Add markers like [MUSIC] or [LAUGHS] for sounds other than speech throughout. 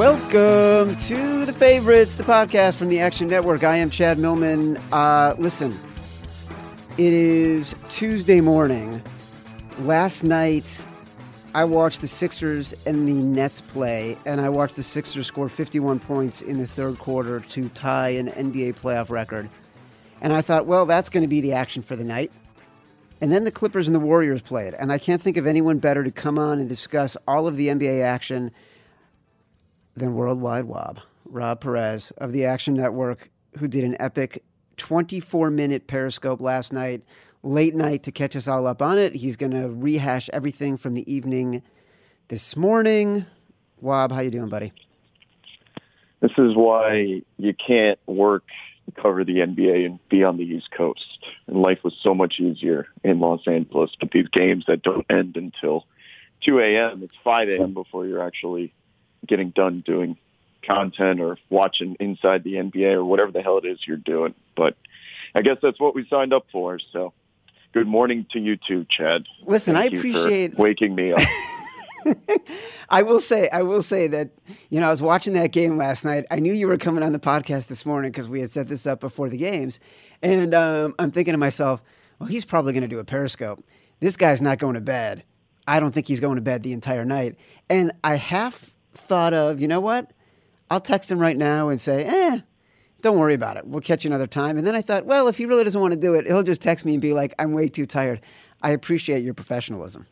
Welcome to the favorites, the podcast from the Action Network. I am Chad Millman. Uh, listen, it is Tuesday morning. Last night, I watched the Sixers and the Nets play, and I watched the Sixers score 51 points in the third quarter to tie an NBA playoff record. And I thought, well, that's going to be the action for the night. And then the Clippers and the Warriors played, and I can't think of anyone better to come on and discuss all of the NBA action than Worldwide Wob, Rob Perez of the Action Network, who did an epic 24 minute Periscope last night, late night to catch us all up on it. He's going to rehash everything from the evening this morning. Wob, how you doing, buddy? This is why you can't work cover the NBA and be on the East Coast. And life was so much easier in Los Angeles. But these games that don't end until 2 a.m., it's 5 a.m. before you're actually getting done doing content or watching inside the NBA or whatever the hell it is you're doing. But I guess that's what we signed up for. So good morning to you too, Chad. Listen, Thank I appreciate waking me up. [LAUGHS] [LAUGHS] I will say, I will say that you know I was watching that game last night. I knew you were coming on the podcast this morning because we had set this up before the games, and um, I'm thinking to myself, well, he's probably going to do a Periscope. This guy's not going to bed. I don't think he's going to bed the entire night, and I half thought of, you know what? I'll text him right now and say, eh, don't worry about it. We'll catch you another time. And then I thought, well, if he really doesn't want to do it, he'll just text me and be like, I'm way too tired. I appreciate your professionalism.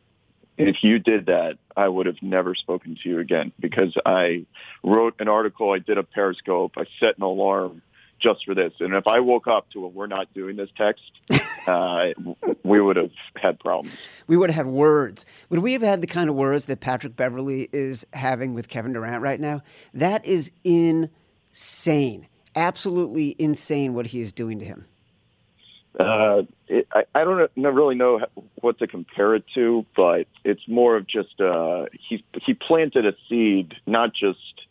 If you did that, I would have never spoken to you again because I wrote an article, I did a Periscope, I set an alarm just for this. And if I woke up to a "we're not doing this" text, uh, we would have had problems. We would have had words. Would we have had the kind of words that Patrick Beverley is having with Kevin Durant right now? That is insane. Absolutely insane what he is doing to him. Uh, it, I, I don't really know what to compare it to, but it's more of just uh, he he planted a seed, not just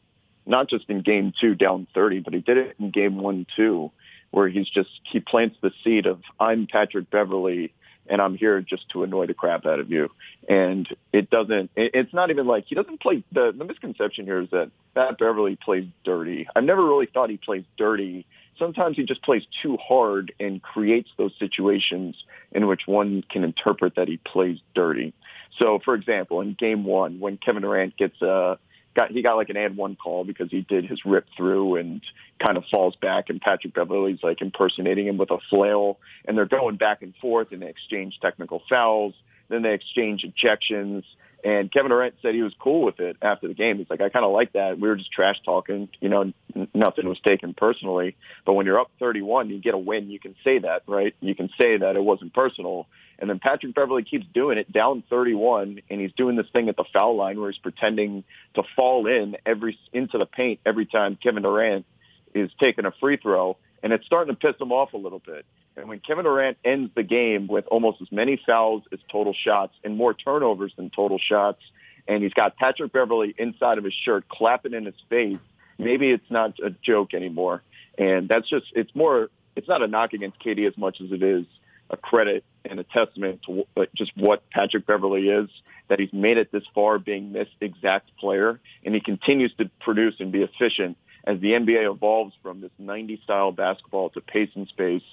not just in game two down 30, but he did it in game one too, where he's just, he plants the seed of I'm Patrick Beverley and I'm here just to annoy the crap out of you. And it doesn't, it's not even like he doesn't play, the, the misconception here is that Pat Beverley plays dirty. I've never really thought he plays dirty. Sometimes he just plays too hard and creates those situations in which one can interpret that he plays dirty. So, for example, in game one, when Kevin Durant gets a, got he got like an and one call because he did his rip through and kind of falls back and Patrick Beverley's like impersonating him with a flail and they're going back and forth and they exchange technical fouls, then they exchange ejections. And Kevin Durant said he was cool with it after the game. He's like, I kind of like that. We were just trash talking. You know, n- nothing was taken personally. But when you're up 31, you get a win. You can say that, right? You can say that it wasn't personal. And then Patrick Beverley keeps doing it down 31, and he's doing this thing at the foul line where he's pretending to fall in every into the paint every time Kevin Durant is taking a free throw, and it's starting to piss him off a little bit. And when Kevin Durant ends the game with almost as many fouls as total shots and more turnovers than total shots, and he's got Patrick Beverley inside of his shirt clapping in his face, maybe it's not a joke anymore. And that's just, it's more, it's not a knock against KD as much as it is a credit and a testament to just what Patrick Beverley is, that he's made it this far being this exact player, and he continues to produce and be efficient as the NBA evolves from this 90 style basketball to pace and space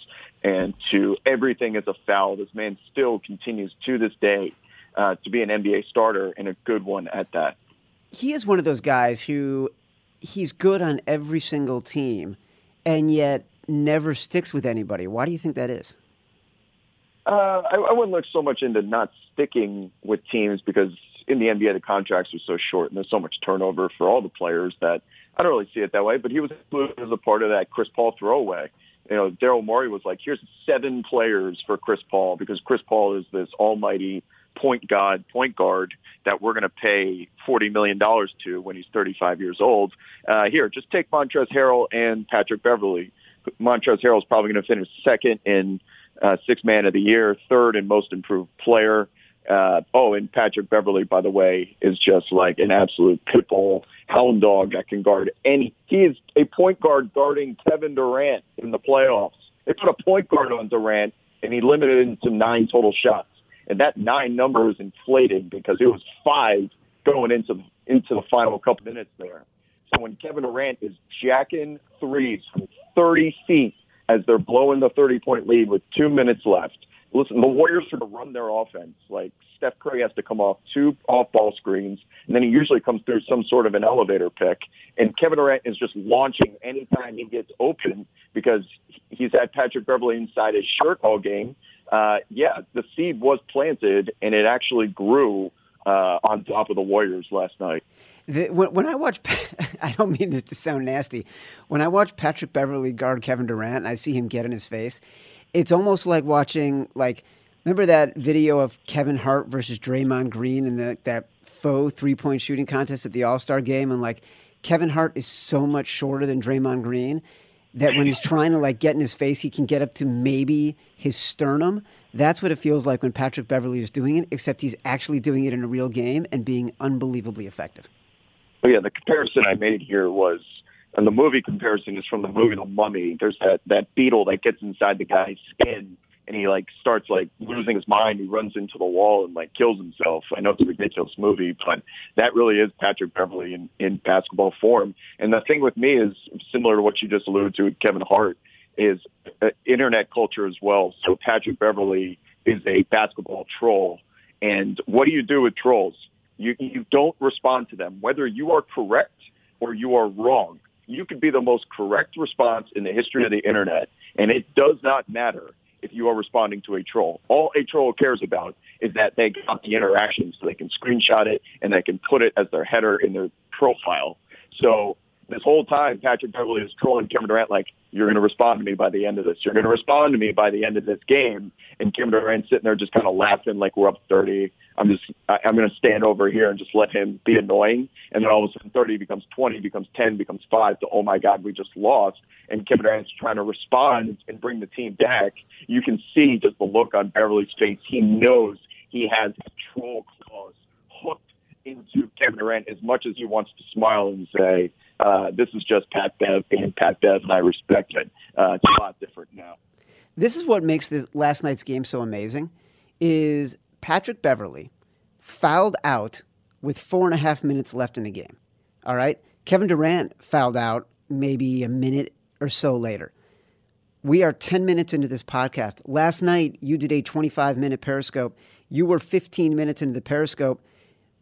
and to everything as a foul. This man still continues to this day uh, to be an NBA starter and a good one at that. He is one of those guys who he's good on every single team and yet never sticks with anybody. Why do you think that is? Uh, I, I wouldn't look so much into not sticking with teams because in the NBA the contracts are so short and there's so much turnover for all the players that I don't really see it that way. But he was included as a part of that Chris Paul throwaway. You know, Daryl Morey was like, "Here's seven players for Chris Paul because Chris Paul is this almighty point guard, point guard that we're going to pay forty million dollars to when he's 35 years old. Uh, here, just take Montrezl Harrell and Patrick Beverley. Montrezl Harrell is probably going to finish second in uh, six man of the year, third in most improved player. Uh, oh, and Patrick Beverley, by the way, is just like an absolute pit bull hound dog that can guard any. He is a point guard guarding Kevin Durant in the playoffs. They put a point guard on Durant, and he limited him to nine total shots. And that nine number is inflated because it was five going into into the final couple minutes there. So when Kevin Durant is jacking threes from 30 feet as they're blowing the 30 point lead with two minutes left. Listen, the Warriors are to run their offense. Like Steph Curry has to come off two off ball screens, and then he usually comes through some sort of an elevator pick. And Kevin Durant is just launching anytime he gets open because he's had Patrick Beverley inside his shirt all game. Uh, yeah, the seed was planted, and it actually grew uh, on top of the Warriors last night. The, when, when, I watch, [LAUGHS] I don't mean this to sound nasty. When I watch Patrick Beverley guard Kevin Durant, and I see him get in his face. It's almost like watching, like, remember that video of Kevin Hart versus Draymond Green in the, that faux three point shooting contest at the All Star game, and like Kevin Hart is so much shorter than Draymond Green that when he's trying to like get in his face, he can get up to maybe his sternum. That's what it feels like when Patrick Beverley is doing it, except he's actually doing it in a real game and being unbelievably effective. Yeah, the comparison I made here was, and the movie comparison is from the movie The Mummy. There's that that beetle that gets inside the guy's skin, and he like starts like losing his mind. He runs into the wall and like kills himself. I know it's a ridiculous movie, but that really is Patrick Beverley in in basketball form. And the thing with me is similar to what you just alluded to with Kevin Hart is uh, internet culture as well. So Patrick Beverley is a basketball troll. And what do you do with trolls? You, you don't respond to them, whether you are correct or you are wrong. You could be the most correct response in the history of the internet, and it does not matter if you are responding to a troll. All a troll cares about is that they got the interaction so they can screenshot it and they can put it as their header in their profile. So this whole time, Patrick Beverley is trolling Kevin Durant like, you're going to respond to me by the end of this. You're going to respond to me by the end of this game. And Kevin Durant sitting there just kind of laughing like we're up 30. I'm just, I, I'm going to stand over here and just let him be annoying. And then all of a sudden 30 becomes 20, becomes 10, becomes 5 to, oh my God, we just lost. And Kevin Durant's trying to respond and bring the team back. You can see just the look on Beverley's face. He knows he has troll claws hooked into Kevin Durant as much as he wants to smile and say, uh, this is just Pat Bev being Pat Bev, and I respect it. Uh, it's a lot different now. This is what makes this last night's game so amazing. Is Patrick Beverley fouled out with four and a half minutes left in the game? All right, Kevin Durant fouled out maybe a minute or so later. We are 10 minutes into this podcast. Last night, you did a 25 minute Periscope. You were 15 minutes into the Periscope.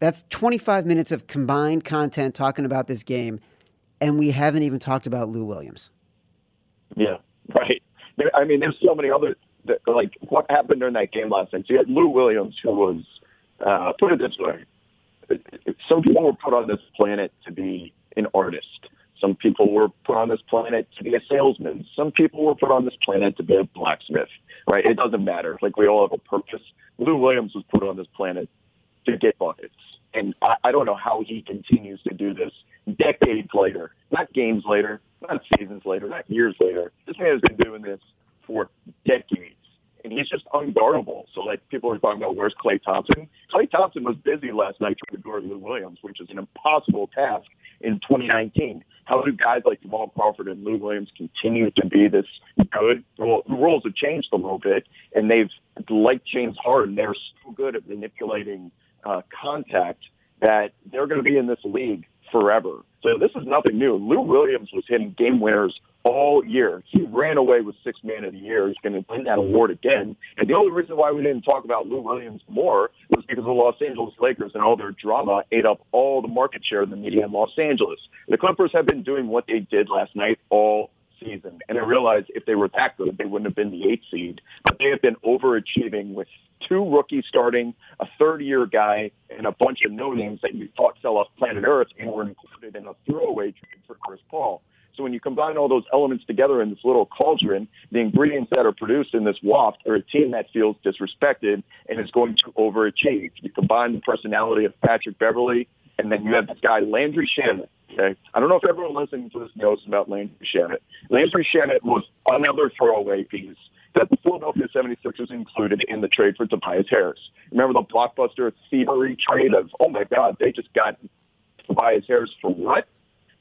That's 25 minutes of combined content talking about this game and we haven't even talked about Lou Williams. Yeah, [LAUGHS] right. I mean, there's so many other like what happened during that game last night. So you had Lou Williams, who was uh, put it this way: some people were put on this planet to be an artist. Some people were put on this planet to be a salesman. Some people were put on this planet to be a blacksmith. Right? It doesn't matter. Like we all have a purpose. Lou Williams was put on this planet to get buckets. And I, I don't know how he continues to do this decades later, not games later, not seasons later, not years later. This man has been doing this for decades. And he's just unguardable. So, like, people are talking about where's Klay Thompson? Klay Thompson was busy last night trying to guard Lou Williams, which is an impossible task in 2019. How do guys like Jamal Crawford and Lou Williams continue to be this good? Well, the rules have changed a little bit, and they've, like James Harden, they're so good at manipulating uh, contact that they're going to be in this league forever. So this is nothing new. Lou Williams was hitting game winners all year. He ran away with six man of the year. He's going to win that award again. And the only reason why we didn't talk about Lou Williams more was because the Los Angeles Lakers and all their drama ate up all the market share of the media in Los Angeles. The Clippers have been doing what they did last night all season. And I realized if they were that good, they wouldn't have been the eighth seed. But they have been overachieving with two rookies starting, a third-year guy, and a bunch of no-names that you thought fell off planet Earth and were included in a throwaway trade for Chris Paul. So when you combine all those elements together in this little cauldron, the ingredients that are produced in this waft are a team that feels disrespected and is going to overachieve. You combine the personality of Patrick Beverley, and then you have this guy, Landry Shamet. Okay? I don't know if everyone listening to this knows about Landry Shamet. Landry Shamet was another throwaway piece that the Philadelphia 76ers included in the trade for Tobias Harris. Remember the blockbuster thievery trade of, oh my God, they just got Tobias Harris for what?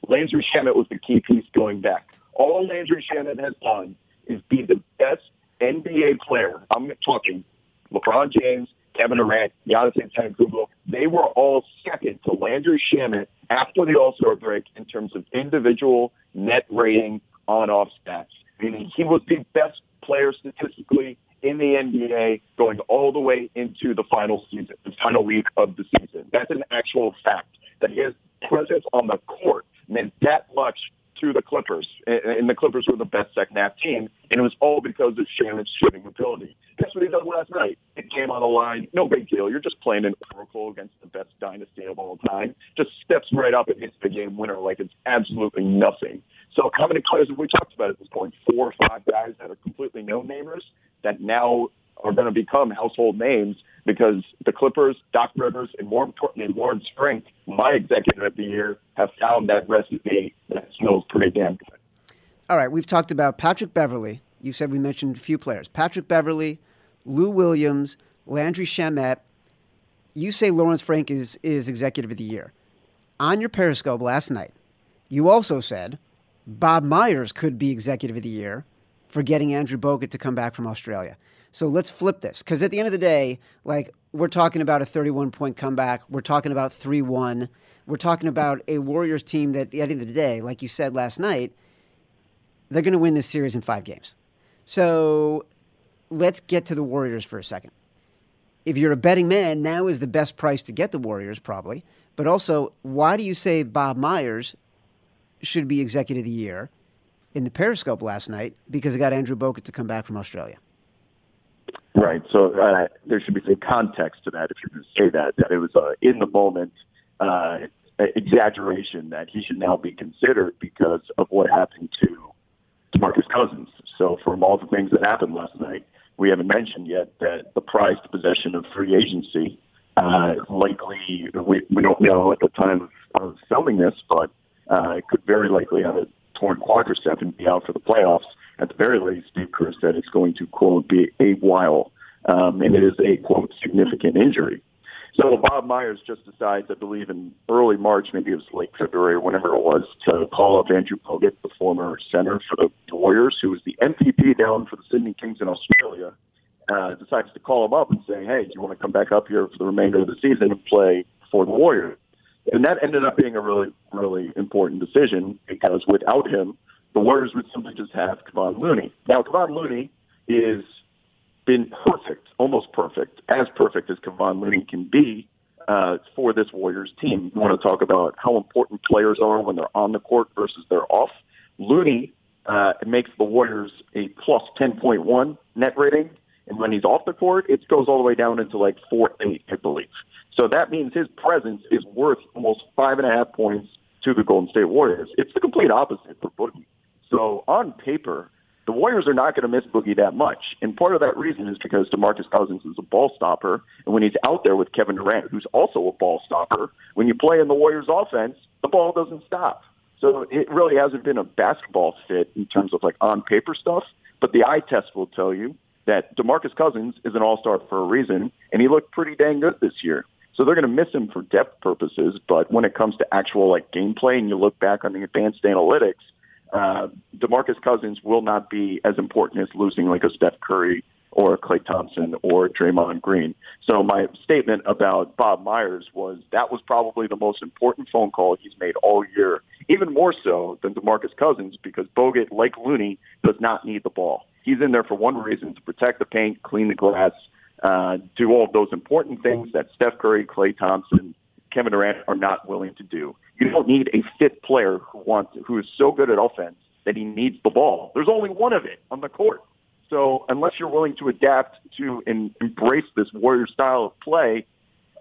Landry Shamet was the key piece going back. All Landry Shamet has done is be the best NBA player. I'm talking LeBron James, Kevin Durant, Giannis Antetokounmpo. They were all second to Landry Shamet after the All-Star break in terms of individual net rating on-off stats. Meaning he was the best player statistically in the NBA going all the way into the final season, the final week of the season. That's an actual fact that his presence on the court meant that much to the Clippers. And the Clippers were the best second half team. And it was all because of Shamet's shooting ability. Guess what he did last night? It came on the line. No big deal. You're just playing an Oracle against the best dynasty of all time. Just steps right up and hits the game winner like it's absolutely nothing. So how many players have we talked about at this point? Four or five guys that are completely no-namers that now are going to become household names because the Clippers, Doc Rivers, and more importantly, Lawrence Frank, my executive of the year, have found that recipe that smells pretty damn good. All right, we've talked about Patrick Beverley. You said we mentioned a few players. Patrick Beverley, Lou Williams, Landry Shamet. You say Lawrence Frank is, is executive of the year. On your Periscope last night, you also said Bob Myers could be executive of the year for getting Andrew Bogut to come back from Australia. So let's flip this because at the end of the day, like we're talking about a 31 point comeback, we're talking about 3 1, we're talking about a Warriors team that at the end of the day, like you said last night, they're going to win this series in five games. So let's get to the Warriors for a second. If you're a betting man, now is the best price to get the Warriors, probably. But also, why do you say Bob Myers should be executive of the year in the Periscope last night because it got Andrew Bogut to come back from Australia? Right. So uh, there should be some context to that if you're going to say that, that it was uh, in the moment uh, exaggeration that he should now be considered because of what happened to DeMarcus Cousins. So from all the things that happened last night, we haven't mentioned yet that the prized possession of free agency uh, likely, we, we don't know at the time of filming this, but uh, could very likely have a torn quadricep and be out for the playoffs at the very least, Steve Kerr said it's going to, quote, be a while. Um, and it is a, quote, significant injury. So Bob Myers just decides, I believe in early March, maybe it was late February, whenever it was, to call up Andrew Bogut, the former center for the Warriors, who was the MVP down for the Sydney Kings in Australia, uh, decides to call him up and say, hey, do you want to come back up here for the remainder of the season and play for the Warriors? And that ended up being a really, really important decision because without him, the Warriors would simply just have Kevon Looney. Now, Kevon Looney is been perfect, almost perfect, as perfect as Kevon Looney can be uh, for this Warriors team. You want to talk about how important players are when they're on the court versus they're off. Looney uh, makes the Warriors a plus 10.1 net rating, and when he's off the court, it goes all the way down into like 4-8, I believe. So that means his presence is worth almost five and a half points to the Golden State Warriors. It's the complete opposite for Boogie. So on paper, the Warriors are not going to miss Boogie that much. And part of that reason is because DeMarcus Cousins is a ball stopper. And when he's out there with Kevin Durant, who's also a ball stopper, when you play in the Warriors offense, the ball doesn't stop. So it really hasn't been a basketball fit in terms of like on paper stuff. But the eye test will tell you that DeMarcus Cousins is an all-star for a reason, and he looked pretty dang good this year. So they're going to miss him for depth purposes. But when it comes to actual like gameplay, and you look back on the advanced analytics, uh, DeMarcus Cousins will not be as important as losing like a Steph Curry or a Klay Thompson or Draymond Green. So my statement about Bob Myers was that was probably the most important phone call he's made all year, even more so than DeMarcus Cousins because Bogut, like Looney, does not need the ball. He's in there for one reason, to protect the paint, clean the glass, uh, do all of those important things that Steph Curry, Klay Thompson, Kevin Durant are not willing to do. You don't need a fifth player who wants, who is so good at offense that he needs the ball. There's only one of it on the court. So unless you're willing to adapt to and embrace this warrior style of play,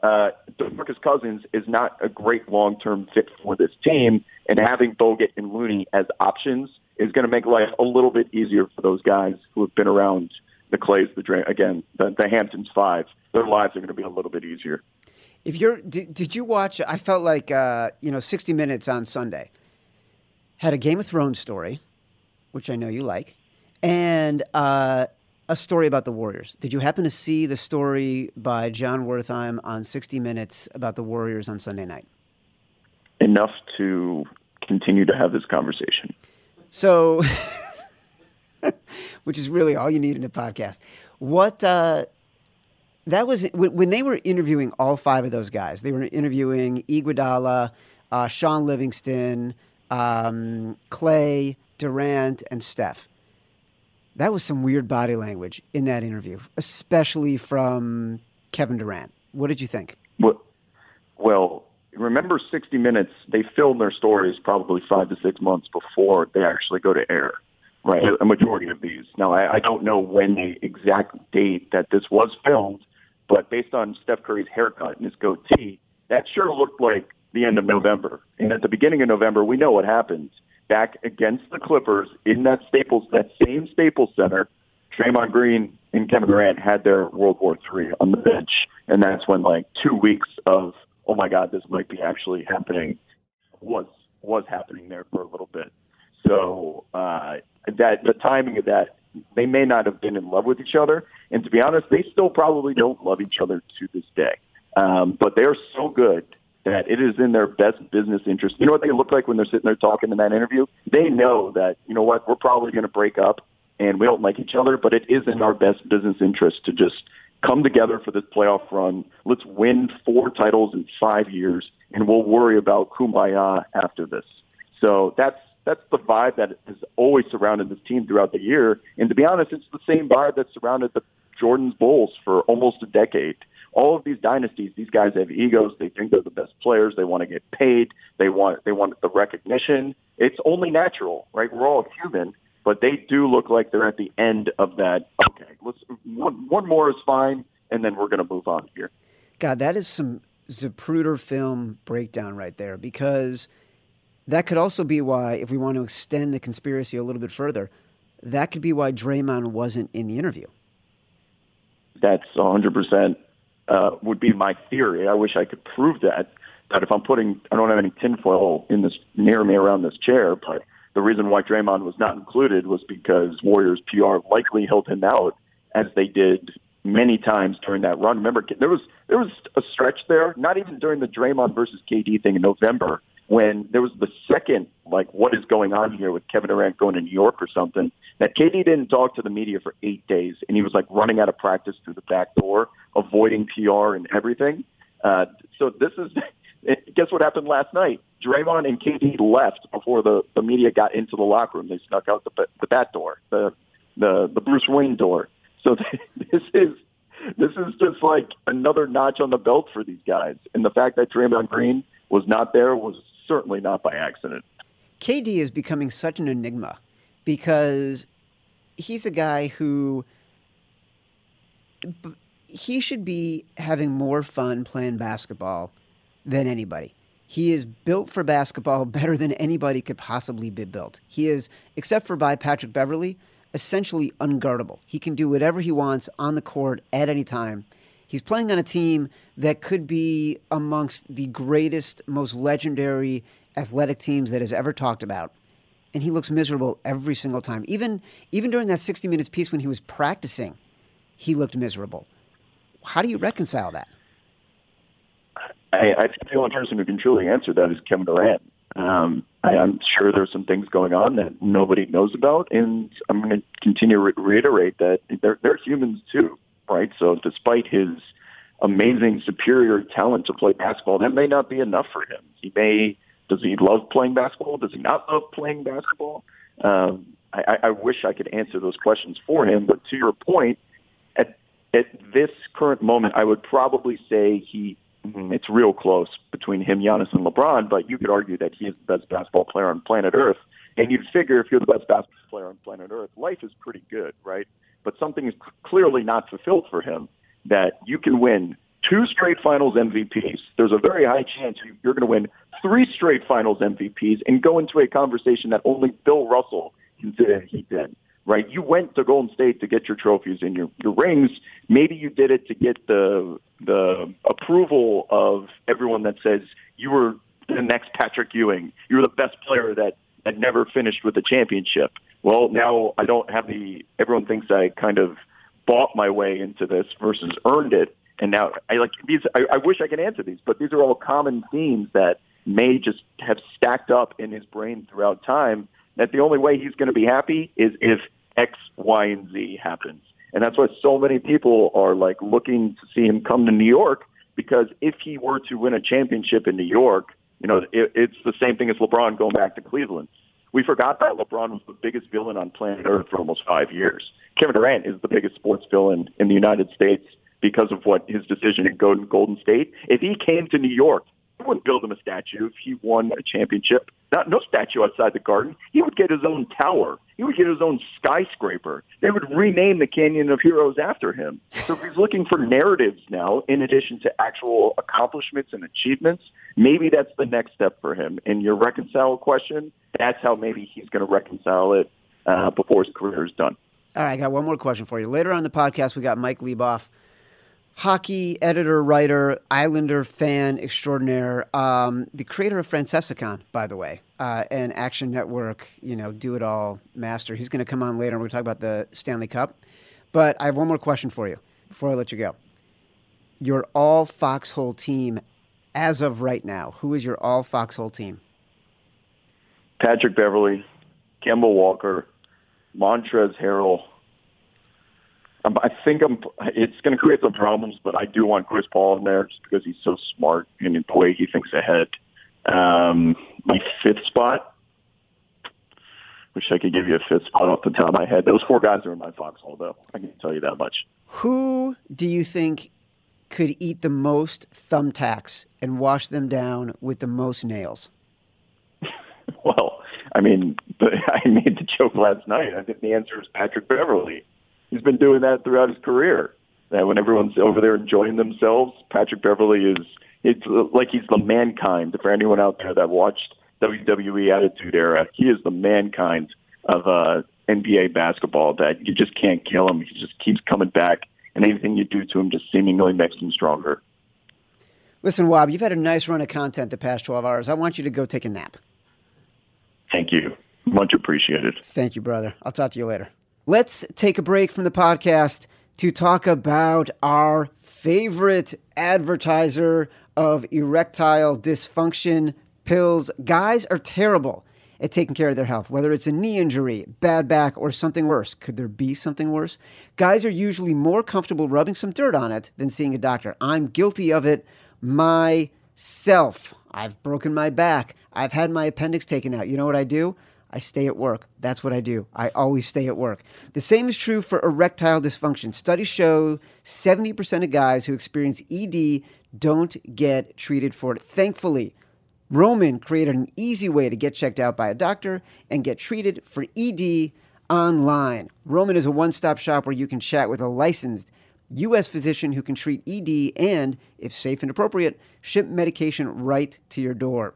uh, DeMarcus Cousins is not a great long-term fit for this team. And having Bogut and Looney as options is going to make life a little bit easier for those guys who have been around the Klays, the Dray, again, the, the Hamptons Five. Their lives are going to be a little bit easier. If you're, did, did you watch? I felt like uh, you know, 60 Minutes on Sunday had a Game of Thrones story, which I know you like and uh, a story about the Warriors. Did you happen to see the story by Jon Wertheim on 60 Minutes about the Warriors on Sunday night? Enough to continue to have this conversation. So, [LAUGHS] which is really all you need in a podcast. What uh, that was when they were interviewing all five of those guys. They were interviewing Iguodala, uh, Shaun Livingston, um, Klay, Durant, and Steph that was some weird body language in that interview, especially from Kevin Durant. What did you think? Well, well, remember 60 Minutes, they film their stories probably five to six months before they actually go to air, right? A majority of these. Now, I, I don't know when the exact date that this was filmed, but based on Steph Curry's haircut and his goatee, that sure looked like the end of November. And at the beginning of November, we know what happens back against the Clippers in that Staples, that same Staples Center, Draymond Green and Kevin Durant had their World War III on the bench, and that's when like two weeks of oh my God, this might be actually happening was was happening there for a little bit. So uh, that the timing of that, they may not have been in love with each other, and to be honest, they still probably don't love each other to this day. Um, but they are so good that it is in their best business interest. You know what they look like when they're sitting there talking in that interview? They know that, you know what, we're probably going to break up and we don't like each other, but it is in our best business interest to just come together for this playoff run. Let's win four titles in five years and we'll worry about kumbaya after this. So that's that's the vibe that has always surrounded this team throughout the year. And to be honest, it's the same vibe that surrounded the Jordan's Bulls for almost a decade all of these dynasties, these guys have egos. They think they're the best players. They want to get paid. They want they want the recognition. It's only natural, right? We're all human, but they do look like they're at the end of that. Okay, let's one one more is fine, and then we're going to move on here. God, that is some Zapruder film breakdown right there, because that could also be why, if we want to extend the conspiracy a little bit further, that could be why Draymond wasn't in the interview. That's 100% uh, would be my theory. I wish I could prove that. That if I'm putting, I don't have any tinfoil in this near me around this chair, but the reason why Draymond was not included was because Warriors PR likely held him out, as they did many times during that run. Remember, there was there was a stretch there, not even during the Draymond versus KD thing in November, when there was the second, like, what is going on here with Kevin Durant going to New York or something, that KD didn't talk to the media for eight days, and he was like running out of practice through the back door, avoiding PR and everything. Uh, so this is, [LAUGHS] guess what happened last night? Draymond and KD left before the, the media got into the locker room. They snuck out the, the back door, the, the, the Bruce Wayne door. So [LAUGHS] this is, this is just like another notch on the belt for these guys. And the fact that Draymond Green was not there was certainly not by accident. KD is becoming such an enigma because he's a guy who he should be having more fun playing basketball than anybody. He is built for basketball better than anybody could possibly be built. He is, except for by Patrick Beverley, essentially unguardable. He can do whatever he wants on the court at any time. He's playing on a team that could be amongst the greatest, most legendary athletic teams that has ever talked about. And he looks miserable every single time. Even even during that 60 minutes piece when he was practicing, he looked miserable. How do you reconcile that? I, I think the only person who can truly answer that is Kevin Durant. Um, I, I'm sure there's some things going on that nobody knows about, and I'm going to continue to re- reiterate that they're, they're humans too, right? So despite his amazing, superior talent to play basketball, that may not be enough for him. He may does he love playing basketball? Does he not love playing basketball? Um, I, I wish I could answer those questions for him, but to your point, at at this current moment, I would probably say he. Mm-hmm. it's real close between him, Giannis, and LeBron, but you could argue that he is the best basketball player on planet Earth. And you'd figure if you're the best basketball player on planet Earth, life is pretty good, right? But something is clearly not fulfilled for him that you can win two straight finals MVPs. There's a very high chance you're going to win three straight finals MVPs and go into a conversation that only Bill Russell considered he did right? You went to Golden State to get your trophies and your, your rings. Maybe you did it to get the the approval of everyone that says you were the next Patrick Ewing. You were the best player that that never finished with a championship. Well, now I don't have the. Everyone thinks I kind of bought my way into this versus earned it. And now I like these. I, I wish I could answer these, but these are all common themes that may just have stacked up in his brain throughout time that the only way he's going to be happy is if X, Y, and Z happens. And that's why so many people are like looking to see him come to New York because if he were to win a championship in New York, you know, it, it's the same thing as LeBron going back to Cleveland. We forgot that LeBron was the biggest villain on planet Earth for almost five years. Kevin Durant is the biggest sports villain in the United States because of what his decision to Golden State. If he came to New York I wouldn't build him a statue if he won a championship. Not no statue outside the garden. He would get his own tower. He would get his own skyscraper. They would rename the Canyon of Heroes after him. So if he's looking for narratives now, in addition to actual accomplishments and achievements, maybe that's the next step for him. In your reconcile question, that's how maybe he's going to reconcile it uh, before his career is done. All right, I got one more question for you. Later on the podcast, we got Mike Leboff hockey editor, writer, Islander fan extraordinaire, um, the creator of Francesca-con, by the way, uh, and Action Network, you know, do it all master. He's going to come on later and we're going to talk about the Stanley Cup. But I have one more question for you before I let you go. Your all Foxhole team as of right now, who is your all Foxhole team? Patrick Beverley, Kemba Walker, Montrezl Harrell, um, I think I'm. It's going to create some problems, but I do want Chris Paul in there just because he's so smart and the way he thinks ahead. Um, my fifth spot. Wish I could give you a fifth spot off the top of my head. Those four guys are in my foxhole, though. I can tell you that much. Who do you think could eat the most thumbtacks and wash them down with the most nails? [LAUGHS] well, I mean, [LAUGHS] I made the joke last night. I think the answer is Patrick Beverley he's been doing that throughout his career. That when everyone's over there enjoying themselves, Patrick Beverley is it's like he's the mankind. For anyone out there that watched WWE Attitude Era, he is the mankind of uh, NBA basketball. That you just can't kill him. He just keeps coming back, and anything you do to him just seemingly makes him stronger. Listen, Wob, you've had a nice run of content the past 12 hours. I want you to go take a nap. Thank you. Much appreciated. Thank you, brother. I'll talk to you later. Let's take a break from the podcast to talk about our favorite advertiser of erectile dysfunction pills. Guys are terrible at taking care of their health, whether it's a knee injury, bad back, or something worse. Could there be something worse? Guys are usually more comfortable rubbing some dirt on it than seeing a doctor. I'm guilty of it myself. I've broken my back. I've had my appendix taken out. You know what I do? I stay at work. That's what I do. I always stay at work. The same is true for erectile dysfunction. Studies show 70% of guys who experience ED don't get treated for it. Thankfully, Roman created an easy way to get checked out by a doctor and get treated for ED online. Roman is a one stop shop where you can chat with a licensed U.S. physician who can treat ED and, if safe and appropriate, ship medication right to your door.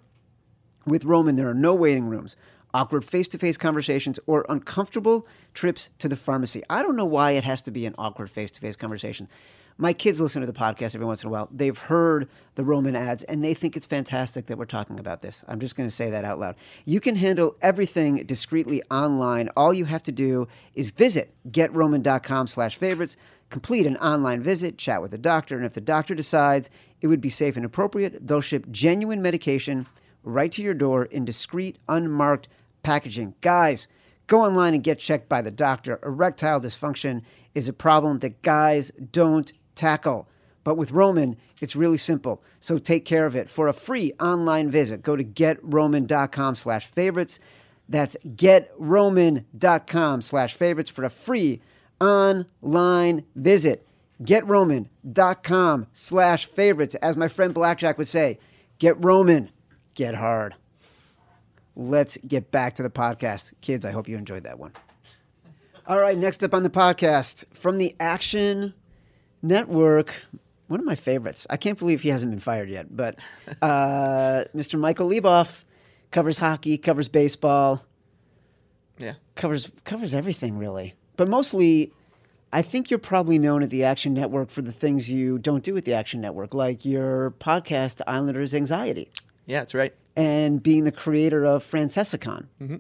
With Roman, there are no waiting rooms awkward face to face conversations, or uncomfortable trips to the pharmacy. I don't know why it has to be an awkward face to face conversation. My kids listen to the podcast every once in a while. They've heard the Roman ads and they think it's fantastic that we're talking about this. I'm just going to say that out loud. You can handle everything discreetly online. All you have to do is visit getroman.com slash favorites, complete an online visit, chat with a doctor, and if the doctor decides it would be safe and appropriate. They'll ship genuine medication right to your door in discreet, unmarked packaging. Guys, go online and get checked by the doctor. Erectile dysfunction is a problem that guys don't tackle. But with Roman, it's really simple. So take care of it. For a free online visit, go to getroman.com slash favorites. That's getroman.com slash favorites for a free online visit. Getroman.com slash favorites. As my friend Blackjack would say, get Roman, get hard. Let's get back to the podcast. Kids, I hope you enjoyed that one. All right, next up on the podcast from the Action Network, one of my favorites. I can't believe he hasn't been fired yet, but uh, [LAUGHS] Mr. Michael Leboff covers hockey, covers baseball, Yeah. covers covers everything really. But mostly, I think you're probably known at the Action Network for the things you don't do at the Action Network, like your podcast Islanders Anxiety Yeah, that's right. And being the creator of Francesca-con. Mm-hmm.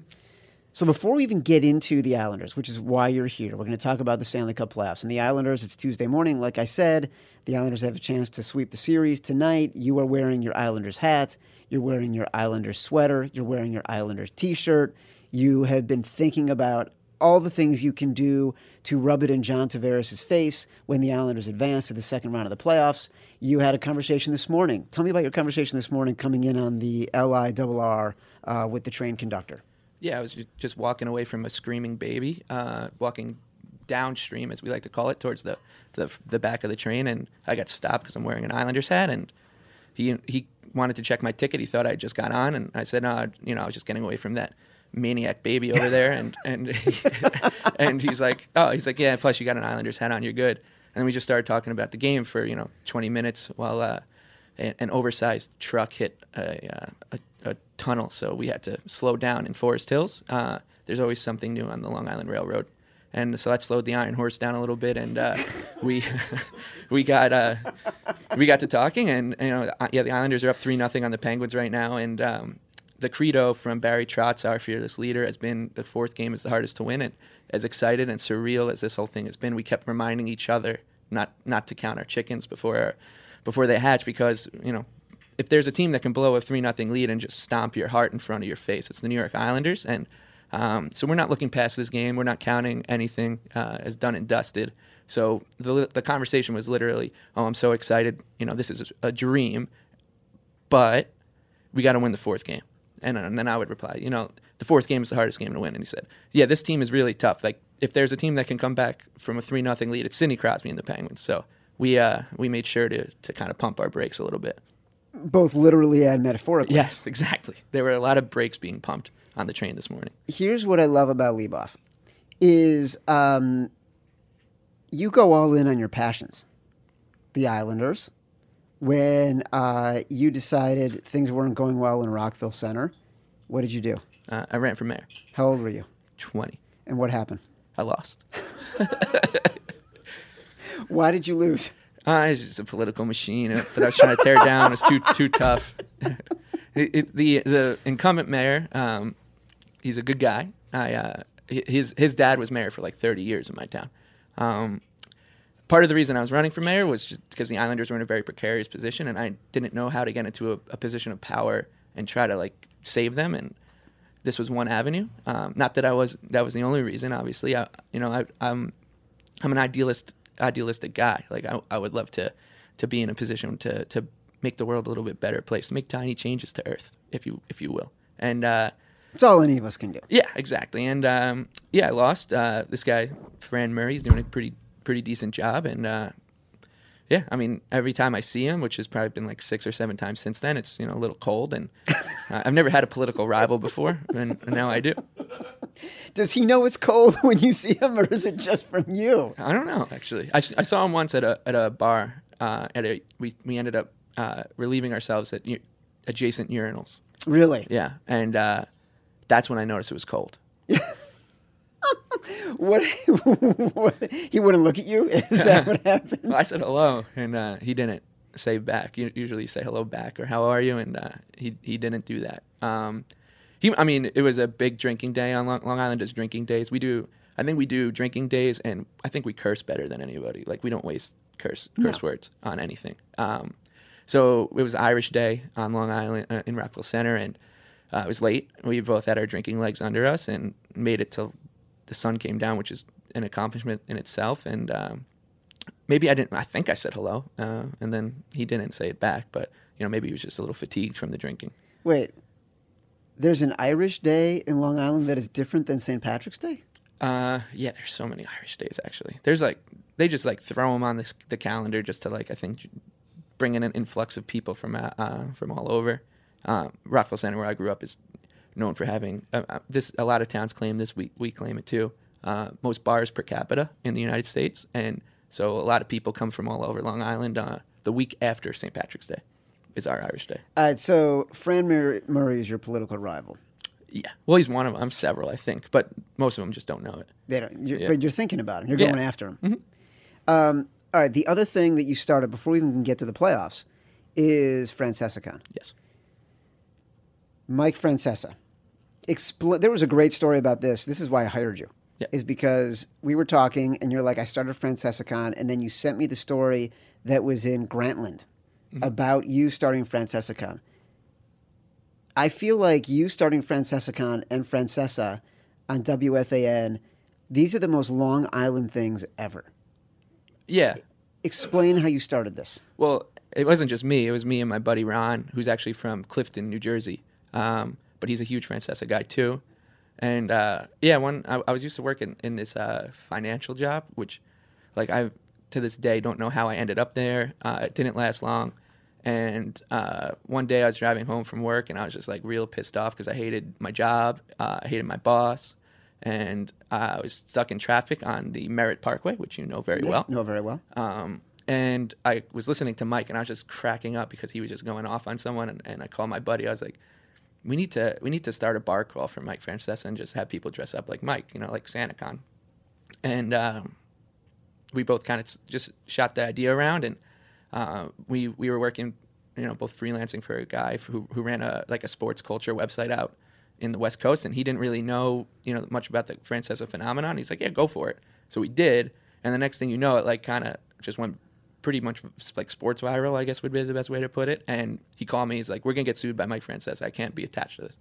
So before we even get into the Islanders, which is why you're here, we're going to talk about the Stanley Cup playoffs. And the Islanders, it's Tuesday morning. Like I said, the Islanders have a chance to sweep the series tonight. You are wearing your Islanders hat. You're wearing your Islanders sweater. You're wearing your Islanders t-shirt. You have been thinking about all the things you can do to rub it in John Tavares' face when the Islanders advance to the second round of the playoffs. You had a conversation this morning. Tell me about your conversation this morning coming in on the LIRR uh, with the train conductor. Yeah, I was just walking away from a screaming baby, uh, walking downstream, as we like to call it, towards the the, the back of the train, and I got stopped because I'm wearing an Islanders hat, and he he wanted to check my ticket. He thought I just got on, and I said, no, you know, I was just getting away from that maniac baby over there, and and [LAUGHS] and he's like, oh, he's like, yeah. Plus, you got an Islanders hat on, you're good. And then we just started talking about the game for you know 20 minutes while uh, an oversized truck hit a, uh, a, a tunnel, so we had to slow down in Forest Hills. Uh, there's always something new on the Long Island Railroad, and so that slowed the Iron Horse down a little bit, and uh, we [LAUGHS] we got uh, we got to talking, and you know, uh, yeah, the Islanders are up three nothing on the Penguins right now, and um, the credo from Barry Trotz, our fearless leader, has been the fourth game is the hardest to win, and as excited and surreal as this whole thing has been, we kept reminding each other not not to count our chickens before before they hatch, because you know if there's a team that can blow a three nothing lead and just stomp your heart in front of your face, it's the New York Islanders, and um, so we're not looking past this game. We're not counting anything uh, as done and dusted. So the the conversation was literally, "Oh, I'm so excited! You know, this is a dream, but we got to win the fourth game." And, and then I would reply, "You know, the fourth game is the hardest game to win." And he said, "Yeah, this team is really tough. Like, if there's a team that can come back from a three nothing lead, it's Sidney Crosby and the Penguins." So we uh, we made sure to to kind of pump our brakes a little bit. Both literally and metaphorically. Yes, [LAUGHS] exactly. There were a lot of brakes being pumped on the train this morning. Here's what I love about Leboff is um, you go all in on your passions. The Islanders, when uh, you decided things weren't going well in Rockville Centre, what did you do? Uh, I ran for mayor, How old were you? 20. And what happened? I lost. [LAUGHS] Why did you lose? Uh, it's just a political machine that I was trying to tear down. It was too too tough. [LAUGHS] it, it, the the incumbent mayor, um, he's a good guy. I uh, his his dad was mayor for like 30 years in my town. Um, part of the reason I was running for mayor was just because the Islanders were in a very precarious position, and I didn't know how to get into a, a position of power and try to like save them. And this was one avenue. Um, not that I was that was the only reason. Obviously, I you know I, I'm I'm an idealist idealistic guy. Like I, I would love to to be in a position to to make the world a little bit better place, make tiny changes to Earth, if you if you will. And uh, It's all any of us can do. yeah, exactly. And um, yeah, I lost. Uh, this guy, Fran Murray, he's doing a pretty pretty decent job. And uh, yeah, I mean, every time I see him, which has probably been like six or seven times since then, it's you know a little cold. And [LAUGHS] uh, I've never had a political rival before, and, and now I do. Does he know it's cold [LAUGHS] when you see him, or is it just from you? I don't know actually. I saw him once at a at a bar. Uh, at a we we ended up uh, relieving ourselves at u- adjacent urinals. Really? Yeah, and uh, that's when I noticed it was cold. [LAUGHS] What, what? He wouldn't look at you? [LAUGHS] Is that what [LAUGHS] happened? I said hello, and uh, he didn't say back. You usually you say hello back or how are you, and uh, he he didn't do that. Um, he, I mean, it was a big drinking day on Long, Long Island. Is drinking days. We do. I think we do drinking days, and I think we curse better than anybody. Like we don't waste curse curse No. words on anything. Um, So it was Irish Day on Long Island uh, in Rockville Centre, and uh, it was late. We both had our drinking legs under us and made it till the sun came down, which is an accomplishment in itself. And um, maybe I didn't. I think I said hello, uh, and then he didn't say it back. But you know, maybe he was just a little fatigued from the drinking. Wait, there's an Irish Day in Long Island that is different than St. Patrick's Day. Uh, yeah, there's so many Irish days actually. There's like they just like throw them on the, the calendar just to like I think bring in an influx of people from uh, uh from all over. Uh, Rockville Centre, where I grew up, is known for having uh, uh, this. A lot of towns claim this. We we claim it too. Uh, most bars per capita in the United States, and so a lot of people come from all over Long Island. Uh, the week after St. Patrick's Day is our Irish Day. All right, so Fran Murray, Murray is your political rival. Yeah, well, he's one of them. I'm several, I think, but most of them just don't know it. They don't, you're, Yeah. but you're thinking about him. You're Yeah. going after him. Um, all right, the other thing that you started before we even can get to the playoffs is Francesca-con. Yes. Mike Francesa. Expl- there was a great story about this. This is why I hired you. Yeah. Is because we were talking and you're like, I started Francesca-con, and then you sent me the story that was in Grantland Mm-hmm. about you starting Francesca-con. I feel like you starting Francesca-con and Francesa on WFAN, these are the most Long Island things ever. Yeah. Explain how you started this. Well, it wasn't just me. It was me and my buddy Ron, who's actually from Clifton, New Jersey. Um, but he's a huge Francesa guy too. And uh, yeah, one I, I was used to work in, this uh, financial job, which, like, I to this day don't know how I ended up there. Uh, it didn't last long. And uh, one day I was driving home from work, and I was just like real pissed off because I hated my job, uh, I hated my boss, and I was stuck in traffic on the Merritt Parkway, which you know very well. know very well. Um, and I was listening to Mike, and I was just cracking up because he was just going off on someone. And, and I called my buddy. I was like, "We need to, we need to start a bar crawl for Mike Francesa and just have people dress up like Mike, you know, like SantaCon." And um, we both kind of just shot the idea around, and uh, we we were working, you know, both freelancing for a guy who who ran a like a sports culture website out in the West Coast, and he didn't really know you know much about the Francesa phenomenon. He's like, "Yeah, go for it." So we did, and the next thing you know, it like kind of just went pretty much like sports viral, I guess would be the best way to put it. And he called me. He's like, "We're gonna get sued by Mike Francesa. I can't be attached to this."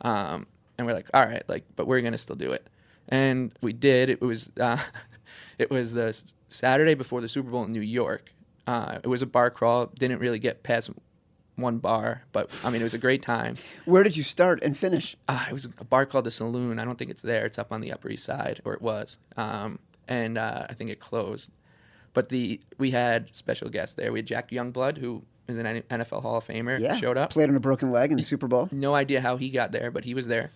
Um, and we're like, "All right, like, but we're gonna still do it." And we did. It was [LAUGHS] uh, it was the Saturday before the Super Bowl in New York. Uh, it was a bar crawl. Didn't really get past one bar, but I mean, it was a great time. Where did you start and finish? Uh, it was a bar called the Saloon. I don't think it's there. It's up on the Upper East Side, or it was. Um, and uh, I think it closed. But the we had special guests there. We had Jack Youngblood, who is an NFL Hall of Famer, Yeah. showed up. Played on a broken leg in the Super Bowl. No idea how he got there, but he was there.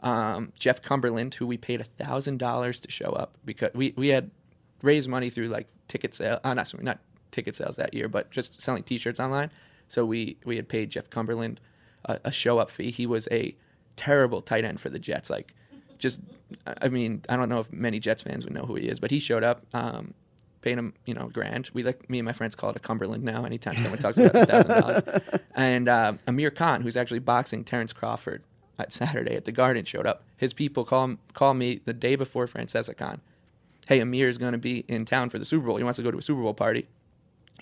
Um, Jeff Cumberland, who we paid thousand dollars to show up because we, we had raised money through like ticket sale, uh, not not ticket sales that year, but just selling T-shirts online. So we we had paid Jeff Cumberland a, a show up fee. He was a terrible tight end for the Jets. Like, just I mean, I don't know if many Jets fans would know who he is, but he showed up. Um, paid him, you know, grand. We like me and my friends call it a Cumberland now. Anytime someone talks about a thousand dollars, [LAUGHS] and um, Amir Khan, who's actually boxing Terence Crawford at Saturday at the Garden, showed up. His people call call me the day before Francesca-con. Hey, Amir is going to be in town for the Super Bowl. He wants to go to a Super Bowl party.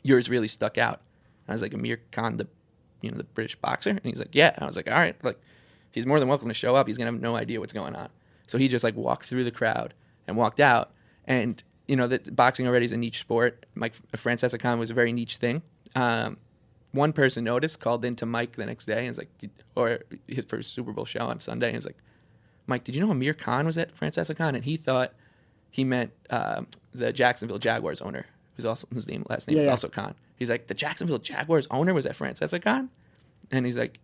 Yours really stuck out. I was like, Amir Khan, the you know the British boxer, and he's like, yeah. I was like, all right, like he's more than welcome to show up. He's gonna have no idea what's going on. So he just like walked through the crowd and walked out. And you know that boxing already is a niche sport. Mike Francesca-con was a very niche thing. Um, one person noticed, called into Mike the next day, and was like, or his first Super Bowl show on Sunday, and was like, Mike, did you know Amir Khan was at Francesca-con? And he thought he meant um, the Jacksonville Jaguars owner, who's also whose name last name Yeah, is yeah. also Khan. He's like, the Jacksonville Jaguars owner was at Francesca-con, and he's like,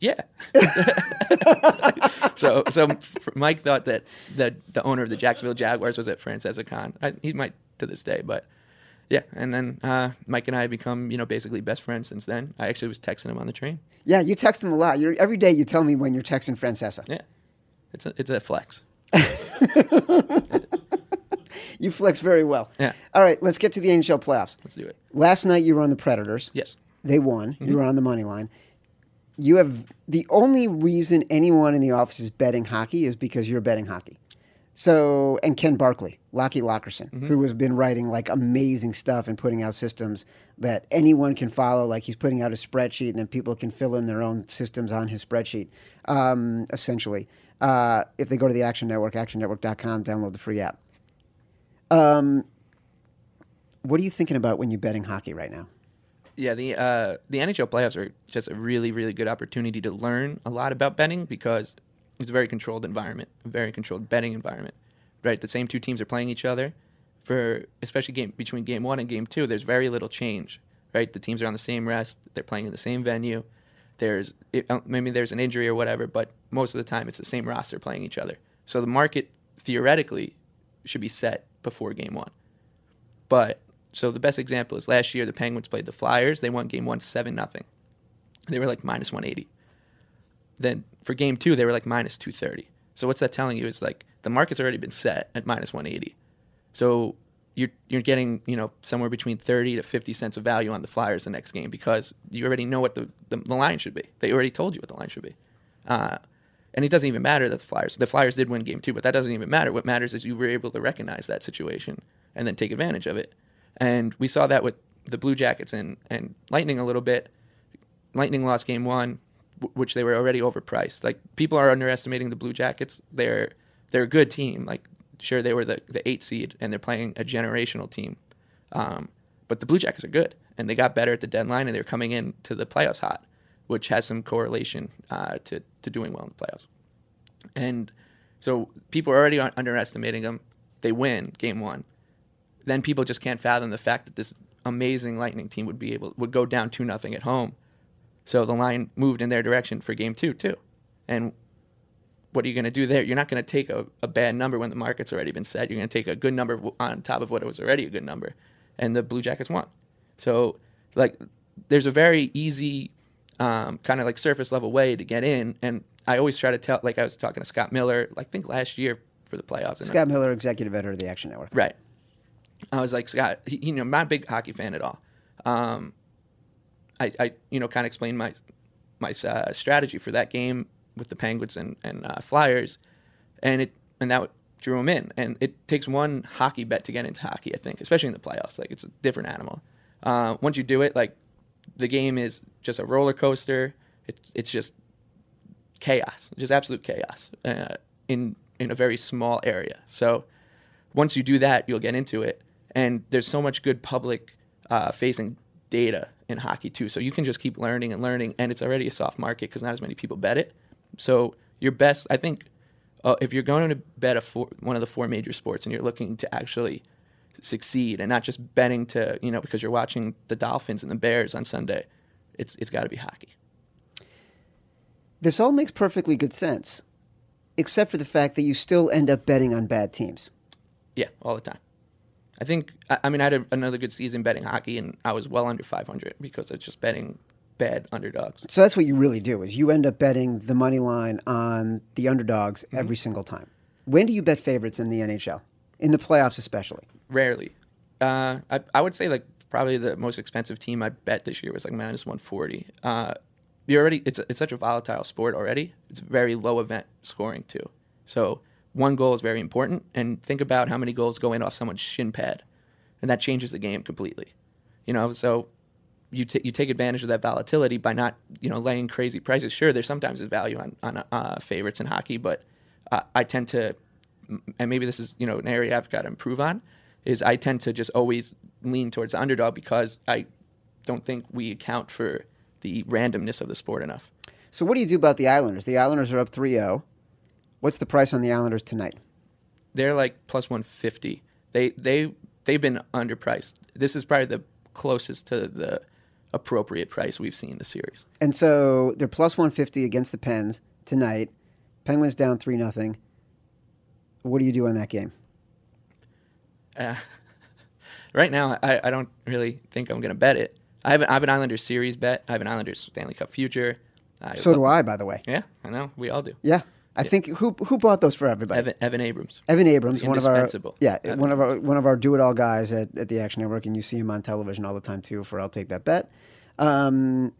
yeah. [LAUGHS] so so Mike thought that that the owner of the Jacksonville Jaguars was at Francesca-con. I, he might to this day, but yeah. And then uh, Mike and I have become you know basically best friends since then. I actually was texting him on the train. Yeah, you text him a lot. You're, every day you tell me when you're texting Francesa. Yeah, it's a it's a flex. [LAUGHS] You flex very well. Yeah. All right, let's get to the NHL playoffs. Let's do it. Last night you were on the Predators. Yes. They won. Mm-hmm. You were on the money line. You have the only reason anyone in the office is betting hockey is because you're betting hockey. So and Ken Barkley. Lockie Lockerson, who has been writing like amazing stuff and putting out systems that anyone can follow. Like he's putting out a spreadsheet, and then people can fill in their own systems on his spreadsheet. Um, essentially, uh, if they go to the Action Network, ActionNetwork.com, download the free app. Um, what are you thinking about when you're betting hockey right now? Yeah, the uh, the NHL playoffs are just a really, really good opportunity to learn a lot about betting because it's a very controlled environment, a very controlled betting environment. Right, the same two teams are playing each other for especially game between game one and game two. There's very little change. Right, the teams are on the same rest. They're playing in the same venue. There's it, uh, maybe there's an injury or whatever, but most of the time it's the same roster playing each other. So the market theoretically should be set before game one. But so the best example is last year the Penguins played the Flyers. They won game one seven nothing. They were like minus one eighty. Then for game two they were like minus two thirty. So what's that telling you is like the market's already been set at minus one eighty. So you're you're getting you know somewhere between thirty to fifty cents of value on the Flyers the next game because you already know what the, the, the line should be. They already told you what the line should be. Uh, and it doesn't even matter that the Flyers the Flyers did win game two, but that doesn't even matter. What matters is you were able to recognize that situation and then take advantage of it. And we saw that with the Blue Jackets and, and Lightning a little bit. Lightning lost game one, w- which they were already overpriced. Like people are underestimating the Blue Jackets. They're they're a good team. Like sure they were the, the eight seed and they're playing a generational team. Um, but the Blue Jackets are good and they got better at the deadline and they're coming in to the playoffs hot, which has some correlation uh, to to doing well in the playoffs. And so people are already underestimating them. They win game one. Then people just can't fathom the fact that this amazing Lightning team would be able would go down two nothing at home. So the line moved in their direction for game two too. And what are you going to do there? You're not going to take a, a bad number when the market's already been set. You're going to take a good number on top of what it was already a good number. And the Blue Jackets won. So like there's a very easy um, kind of like surface level way to get in. And I always try to tell, like I was talking to Scott Miller, like I think last year for the playoffs. and Scott Miller, executive editor of the Action Network. Right. I was like, Scott, you know, I'm not a big hockey fan at all. Um, I, I, you know, kind of explained my my uh, strategy for that game with the Penguins and and uh, Flyers, and it and that drew him in. And it takes one hockey bet to get into hockey, I think, especially in the playoffs. Like it's a different animal. Uh, once you do it, like the game is just a roller coaster. It, it's just chaos, just absolute chaos uh, in in a very small area. So once you do that, you'll get into it. And there's so much good public uh, facing data in hockey too. So you can just keep learning and learning, and it's already a soft market because not as many people bet it. So your best, I think, uh, if you're going to bet a four, one of the four major sports and you're looking to actually succeed and not just betting to you know because you're watching the Dolphins and the Bears on Sunday, it's it's got to be hockey. This all makes perfectly good sense, except for the fact that you still end up betting on bad teams. Yeah, all the time. I think I, I mean I had a, another good season betting hockey, and I was well under 500 because of just betting bad underdogs. So that's what you really do is you end up betting the money line on the underdogs every single time. When do you bet favorites in the NHL? In the playoffs especially. Rarely. Uh, I, I would say like probably the most expensive team I bet this year was like minus 140. Uh, you already it's it's such a volatile sport already. It's very low event scoring too. So one goal is very important, and think about how many goals go in off someone's shin pad, and that changes the game completely. You know, so you t- you take advantage of that volatility by not you know laying crazy prices. Sure, there's sometimes a value on on uh, favorites in hockey, but uh, I tend to, and maybe this is you know an area I've got to improve on, is I tend to just always lean towards the underdog because I don't think we account for the randomness of the sport enough. So what do you do about the Islanders? The Islanders are up 3-0. What's the price on the Islanders tonight? They're like plus 150. They they they've been underpriced. This is probably the closest to the appropriate price we've seen in the series. And so they're plus 150 against the Pens tonight. Penguins down 3 nothing. What do you do on that game? Uh, [LAUGHS] right now, I, I don't really think I'm going to bet it. I have, an, I have an Islanders series bet. I have an Islanders Stanley Cup future. I, So do I, by the way. Yeah, I know. We all do. Yeah. I think who who bought those for everybody? Evan, Evan Abrams. Evan Abrams, one of our yeah, Evan one of our one of our do it all guys at, at the Action Network, and you see him on television all the time too. For I'll take that bet. Um,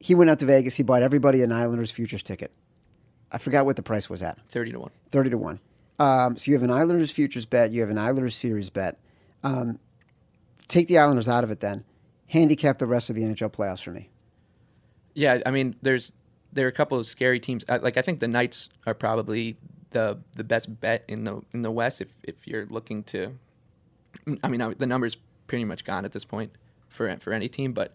he went out to Vegas. He bought everybody an Islanders futures ticket. I forgot what the price was at. 30 to 1. Thirty to one. Um, so you have an Islanders futures bet, you have an Islanders series bet. Um, take the Islanders out of it then. Handicap the rest of the NHL playoffs for me. Yeah, I mean, there's there are a couple of scary teams. Like I think the Knights are probably the the best bet in the in the West if if you're looking to. I mean, the number's pretty much gone at this point for for any team, but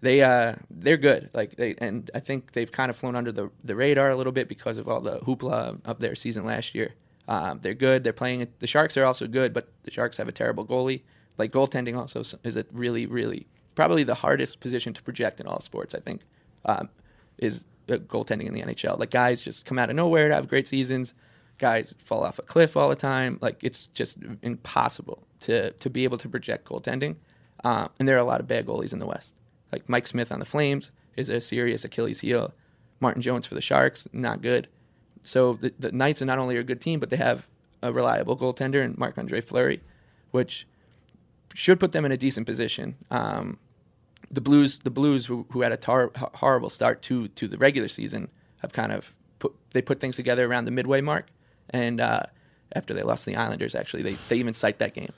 they uh they're good. Like they and I think they've kind of flown under the the radar a little bit because of all the hoopla of their season last year. Um, they're good. They're playing. The Sharks are also good, but the Sharks have a terrible goalie. Like goaltending also is a really really probably the hardest position to project in all sports. I think um, is goaltending in the NHL. Like guys just come out of nowhere to have great seasons. Guys fall off a cliff all the time. Like it's just impossible to to be able to project goaltending. Uh, and there are a lot of bad goalies in the West. Like Mike Smith on the Flames is a serious Achilles heel. Martin Jones for the Sharks, not good. So the, the Knights are not only a good team, but they have a reliable goaltender in Marc Andre Fleury, which should put them in a decent position. Um, the Blues, the Blues, who, who had a tar- horrible start to to the regular season, have kind of put they put things together around the midway mark, and uh, after they lost to the Islanders, actually they they even cite that game,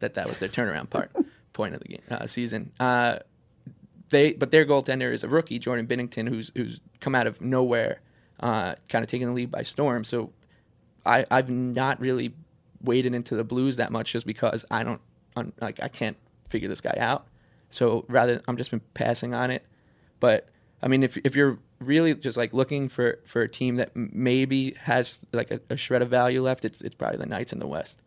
that that was their turnaround part [LAUGHS] point of the game, uh, season. Uh, they but their goaltender is a rookie, Jordan Binnington, who's who's come out of nowhere, uh, kind of taking the lead by storm. So I I've not really waded into the Blues that much just because I don't un, like I can't figure this guy out. So rather I'm just been passing on it. But I mean, if if you're really just like looking for for a team that maybe has like a, a shred of value left, it's it's probably the Knights in the West.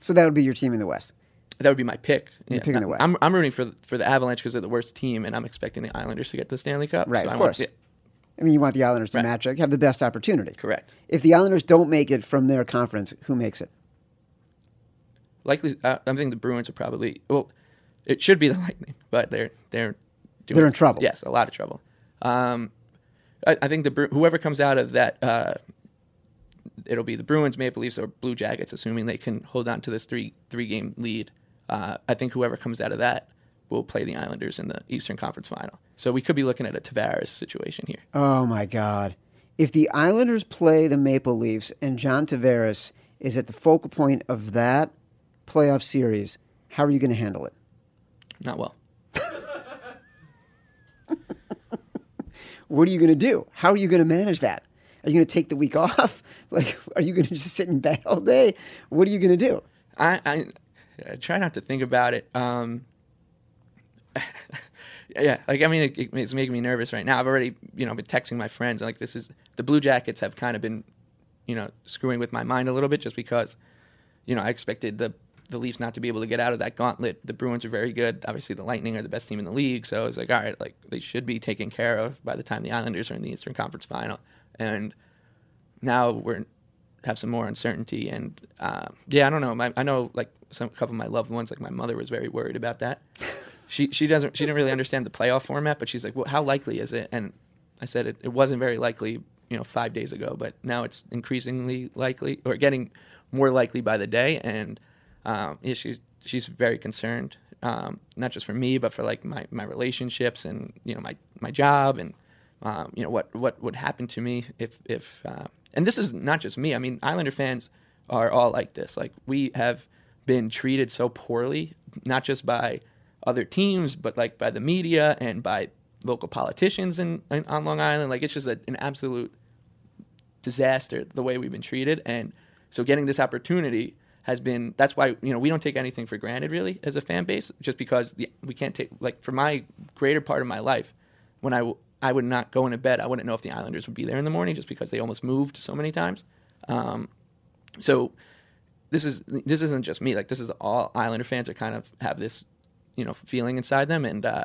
So that would be your team in the West. That would be my pick. You're picking the West. I'm, I'm rooting for for the Avalanche because they're the worst team, and I'm expecting the Islanders to get the Stanley Cup. Right, so of I want- course. yeah, I mean, you want the Islanders to Right. match up, have the best opportunity. correct. If the Islanders don't make it from their conference, who makes it? Likely, uh, I think the Bruins are probably well. It should be the [LAUGHS] Lightning, but they're they're doing, They're in trouble. Yes, a lot of trouble. Um, I, I think the whoever comes out of that, uh, it'll be the Bruins, Maple Leafs, or Blue Jackets, assuming they can hold on to this three three game lead. Uh, I think whoever comes out of that will play the Islanders in the Eastern Conference Final. So we could be looking at a Tavares situation here. Oh my God! If the Islanders play the Maple Leafs and John Tavares is at the focal point of that playoff series, how are you going to handle it? Not well. What are you going to do? How are you going to manage that? Are you going to take the week off? [LAUGHS] Like, are you going to just sit in bed all day? What are you going to do? I, I, I try not to think about it. Um, [LAUGHS] yeah, like I mean, it, it's making me nervous right now. I've already, you know, been texting my friends. Like this is the Blue Jackets have kind of been, you know, screwing with my mind a little bit just because, you know, I expected the the Leafs not to be able to get out of that gauntlet. The Bruins are very good. Obviously, the Lightning are the best team in the league. So I was like, all right, like they should be taken care of by the time the Islanders are in the Eastern Conference Final. And now we're have some more uncertainty and uh, yeah i don't know my, i know like some a couple of my loved ones like my mother was very worried about that she she doesn't she didn't really understand the playoff format but she's like well how likely is it and i said it, it wasn't very likely you know five days ago but now it's increasingly likely or getting more likely by the day and um, yeah, she, she's very concerned um, not just for me but for like my, my relationships and you know my, my job and um, you know what what would happen to me if if uh, and this is not just me. I mean, Islander fans are all like this. Like we have been treated so poorly, not just by other teams, but like by the media and by local politicians in, in on Long Island. Like it's just a, an absolute disaster the way we've been treated. And so getting this opportunity has been that's why you know we don't take anything for granted really as a fan base just because the, we can't take like for my greater part of my life when I w- I would not go into bed I wouldn't know if the Islanders would be there in the morning just because they almost moved so many times. Um, so this is this isn't just me like this is all Islander fans are kind of have this you know feeling inside them and uh,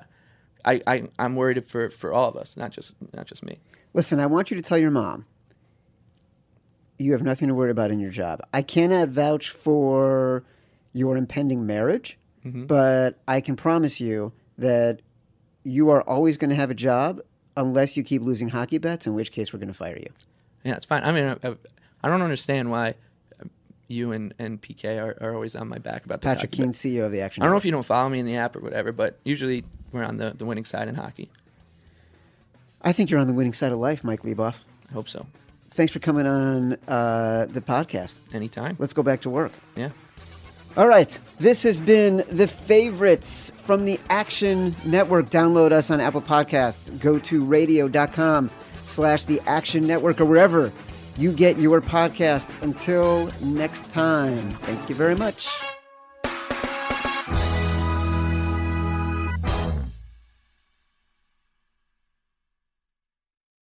I, I I'm worried for for all of us not just not just me. Listen, I want you to tell your mom you have nothing to worry about in your job. I cannot vouch for your impending marriage, mm-hmm. but I can promise you that you are always going to have a job unless you keep losing hockey bets, in which case we're going to fire you. Yeah, it's fine. I mean, I, I don't understand why you and, and PK are, are always on my back about this. Patrick Keane. CEO of the Action. I don't know if you don't follow me in the app or whatever, but usually we're on the, the winning side in hockey. I think you're on the winning side of life, Mike Leboff. I hope so. Thanks for coming on uh, the podcast. Anytime. Let's go back to work. Yeah. All right. This has been the favorites from the Action Network. Download us on Apple Podcasts. Go to radio.com slash the Action Network or wherever you get your podcasts. Until next time, thank you very much.